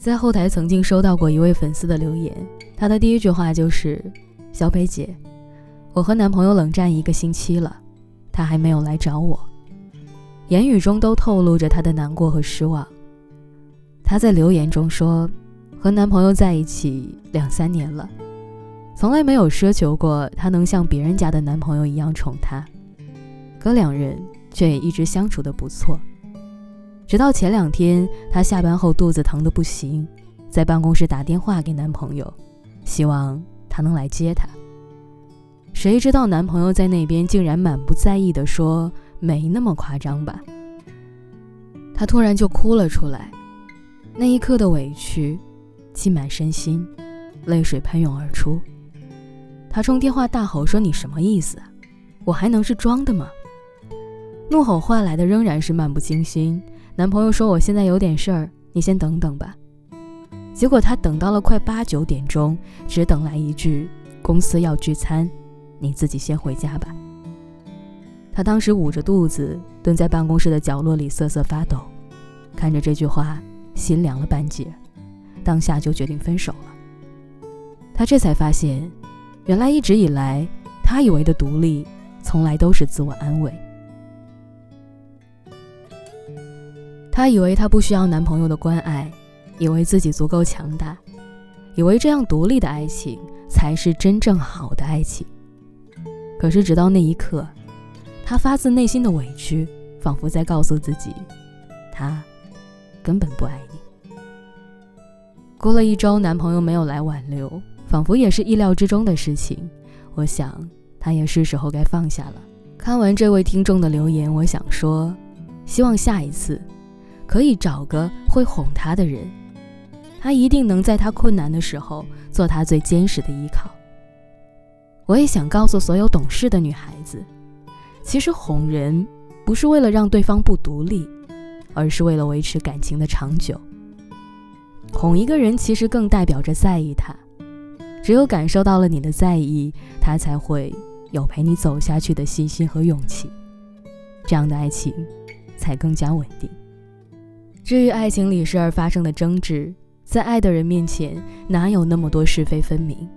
在后台曾经收到过一位粉丝的留言，他的第一句话就是：“小北姐，我和男朋友冷战一个星期了，他还没有来找我。”言语中都透露着他的难过和失望。他在留言中说：“和男朋友在一起两三年了，从来没有奢求过他能像别人家的男朋友一样宠她，可两人却也一直相处的不错。”直到前两天，她下班后肚子疼得不行，在办公室打电话给男朋友，希望他能来接她。谁知道男朋友在那边竟然满不在意地说：“没那么夸张吧。”她突然就哭了出来，那一刻的委屈浸满身心，泪水喷涌而出。她冲电话大吼说：“你什么意思？我还能是装的吗？”怒吼换来的仍然是漫不经心。男朋友说：“我现在有点事儿，你先等等吧。”结果他等到了快八九点钟，只等来一句：“公司要聚餐，你自己先回家吧。”他当时捂着肚子蹲在办公室的角落里瑟瑟发抖，看着这句话，心凉了半截，当下就决定分手了。他这才发现，原来一直以来他以为的独立，从来都是自我安慰。她以为她不需要男朋友的关爱，以为自己足够强大，以为这样独立的爱情才是真正好的爱情。可是直到那一刻，她发自内心的委屈，仿佛在告诉自己，他根本不爱你。过了一周，男朋友没有来挽留，仿佛也是意料之中的事情。我想，他也是时候该放下了。看完这位听众的留言，我想说，希望下一次。可以找个会哄她的人，他一定能在她困难的时候做她最坚实的依靠。我也想告诉所有懂事的女孩子，其实哄人不是为了让对方不独立，而是为了维持感情的长久。哄一个人其实更代表着在意他，只有感受到了你的在意，他才会有陪你走下去的信心和勇气，这样的爱情才更加稳定。至于爱情里时而发生的争执，在爱的人面前哪有那么多是非分明？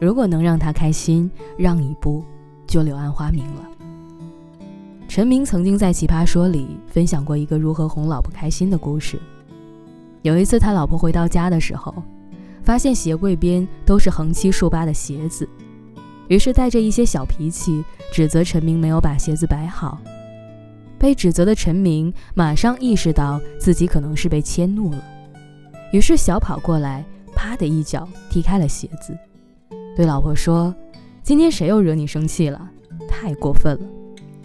如果能让他开心，让一步就柳暗花明了。陈明曾经在《奇葩说》里分享过一个如何哄老婆开心的故事。有一次，他老婆回到家的时候，发现鞋柜边都是横七竖八的鞋子，于是带着一些小脾气，指责陈明没有把鞋子摆好。被指责的陈明马上意识到自己可能是被迁怒了，于是小跑过来，啪的一脚踢开了鞋子，对老婆说：“今天谁又惹你生气了？太过分了！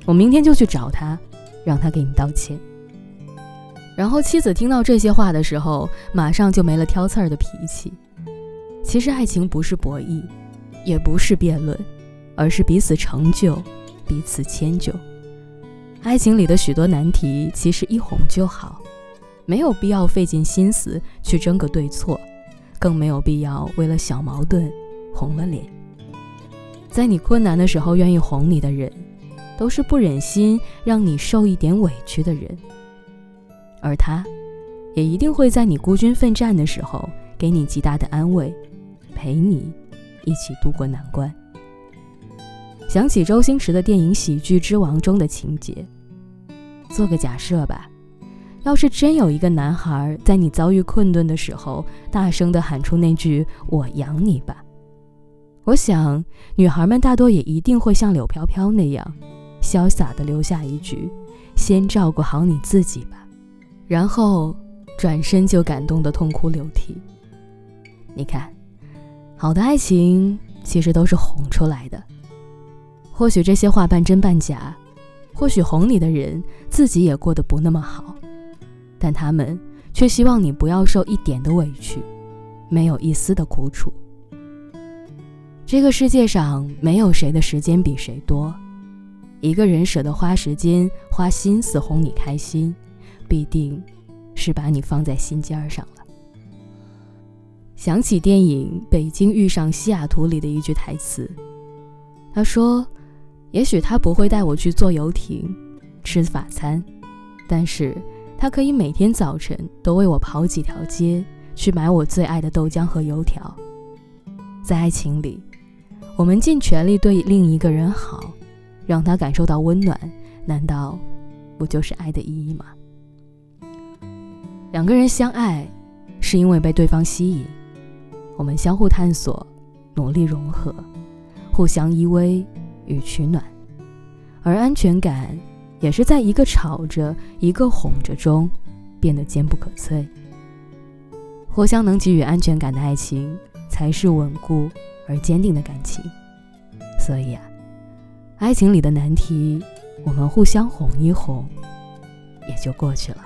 我明天就去找他，让他给你道歉。”然后妻子听到这些话的时候，马上就没了挑刺儿的脾气。其实爱情不是博弈，也不是辩论，而是彼此成就，彼此迁就。爱情里的许多难题，其实一哄就好，没有必要费尽心思去争个对错，更没有必要为了小矛盾红了脸。在你困难的时候愿意哄你的人，都是不忍心让你受一点委屈的人，而他，也一定会在你孤军奋战的时候给你极大的安慰，陪你一起度过难关。想起周星驰的电影《喜剧之王》中的情节，做个假设吧，要是真有一个男孩在你遭遇困顿的时候，大声地喊出那句“我养你吧”，我想女孩们大多也一定会像柳飘飘那样，潇洒地留下一句“先照顾好你自己吧”，然后转身就感动得痛哭流涕。你看，好的爱情其实都是哄出来的。或许这些话半真半假，或许哄你的人自己也过得不那么好，但他们却希望你不要受一点的委屈，没有一丝的苦楚。这个世界上没有谁的时间比谁多，一个人舍得花时间、花心思哄你开心，必定是把你放在心尖上了。想起电影《北京遇上西雅图》里的一句台词，他说。也许他不会带我去坐游艇、吃法餐，但是他可以每天早晨都为我跑几条街，去买我最爱的豆浆和油条。在爱情里，我们尽全力对另一个人好，让他感受到温暖，难道不就是爱的意义吗？两个人相爱，是因为被对方吸引，我们相互探索，努力融合，互相依偎与取暖，而安全感也是在一个吵着，一个哄着中，变得坚不可摧。互相能给予安全感的爱情，才是稳固而坚定的感情。所以啊，爱情里的难题，我们互相哄一哄，也就过去了。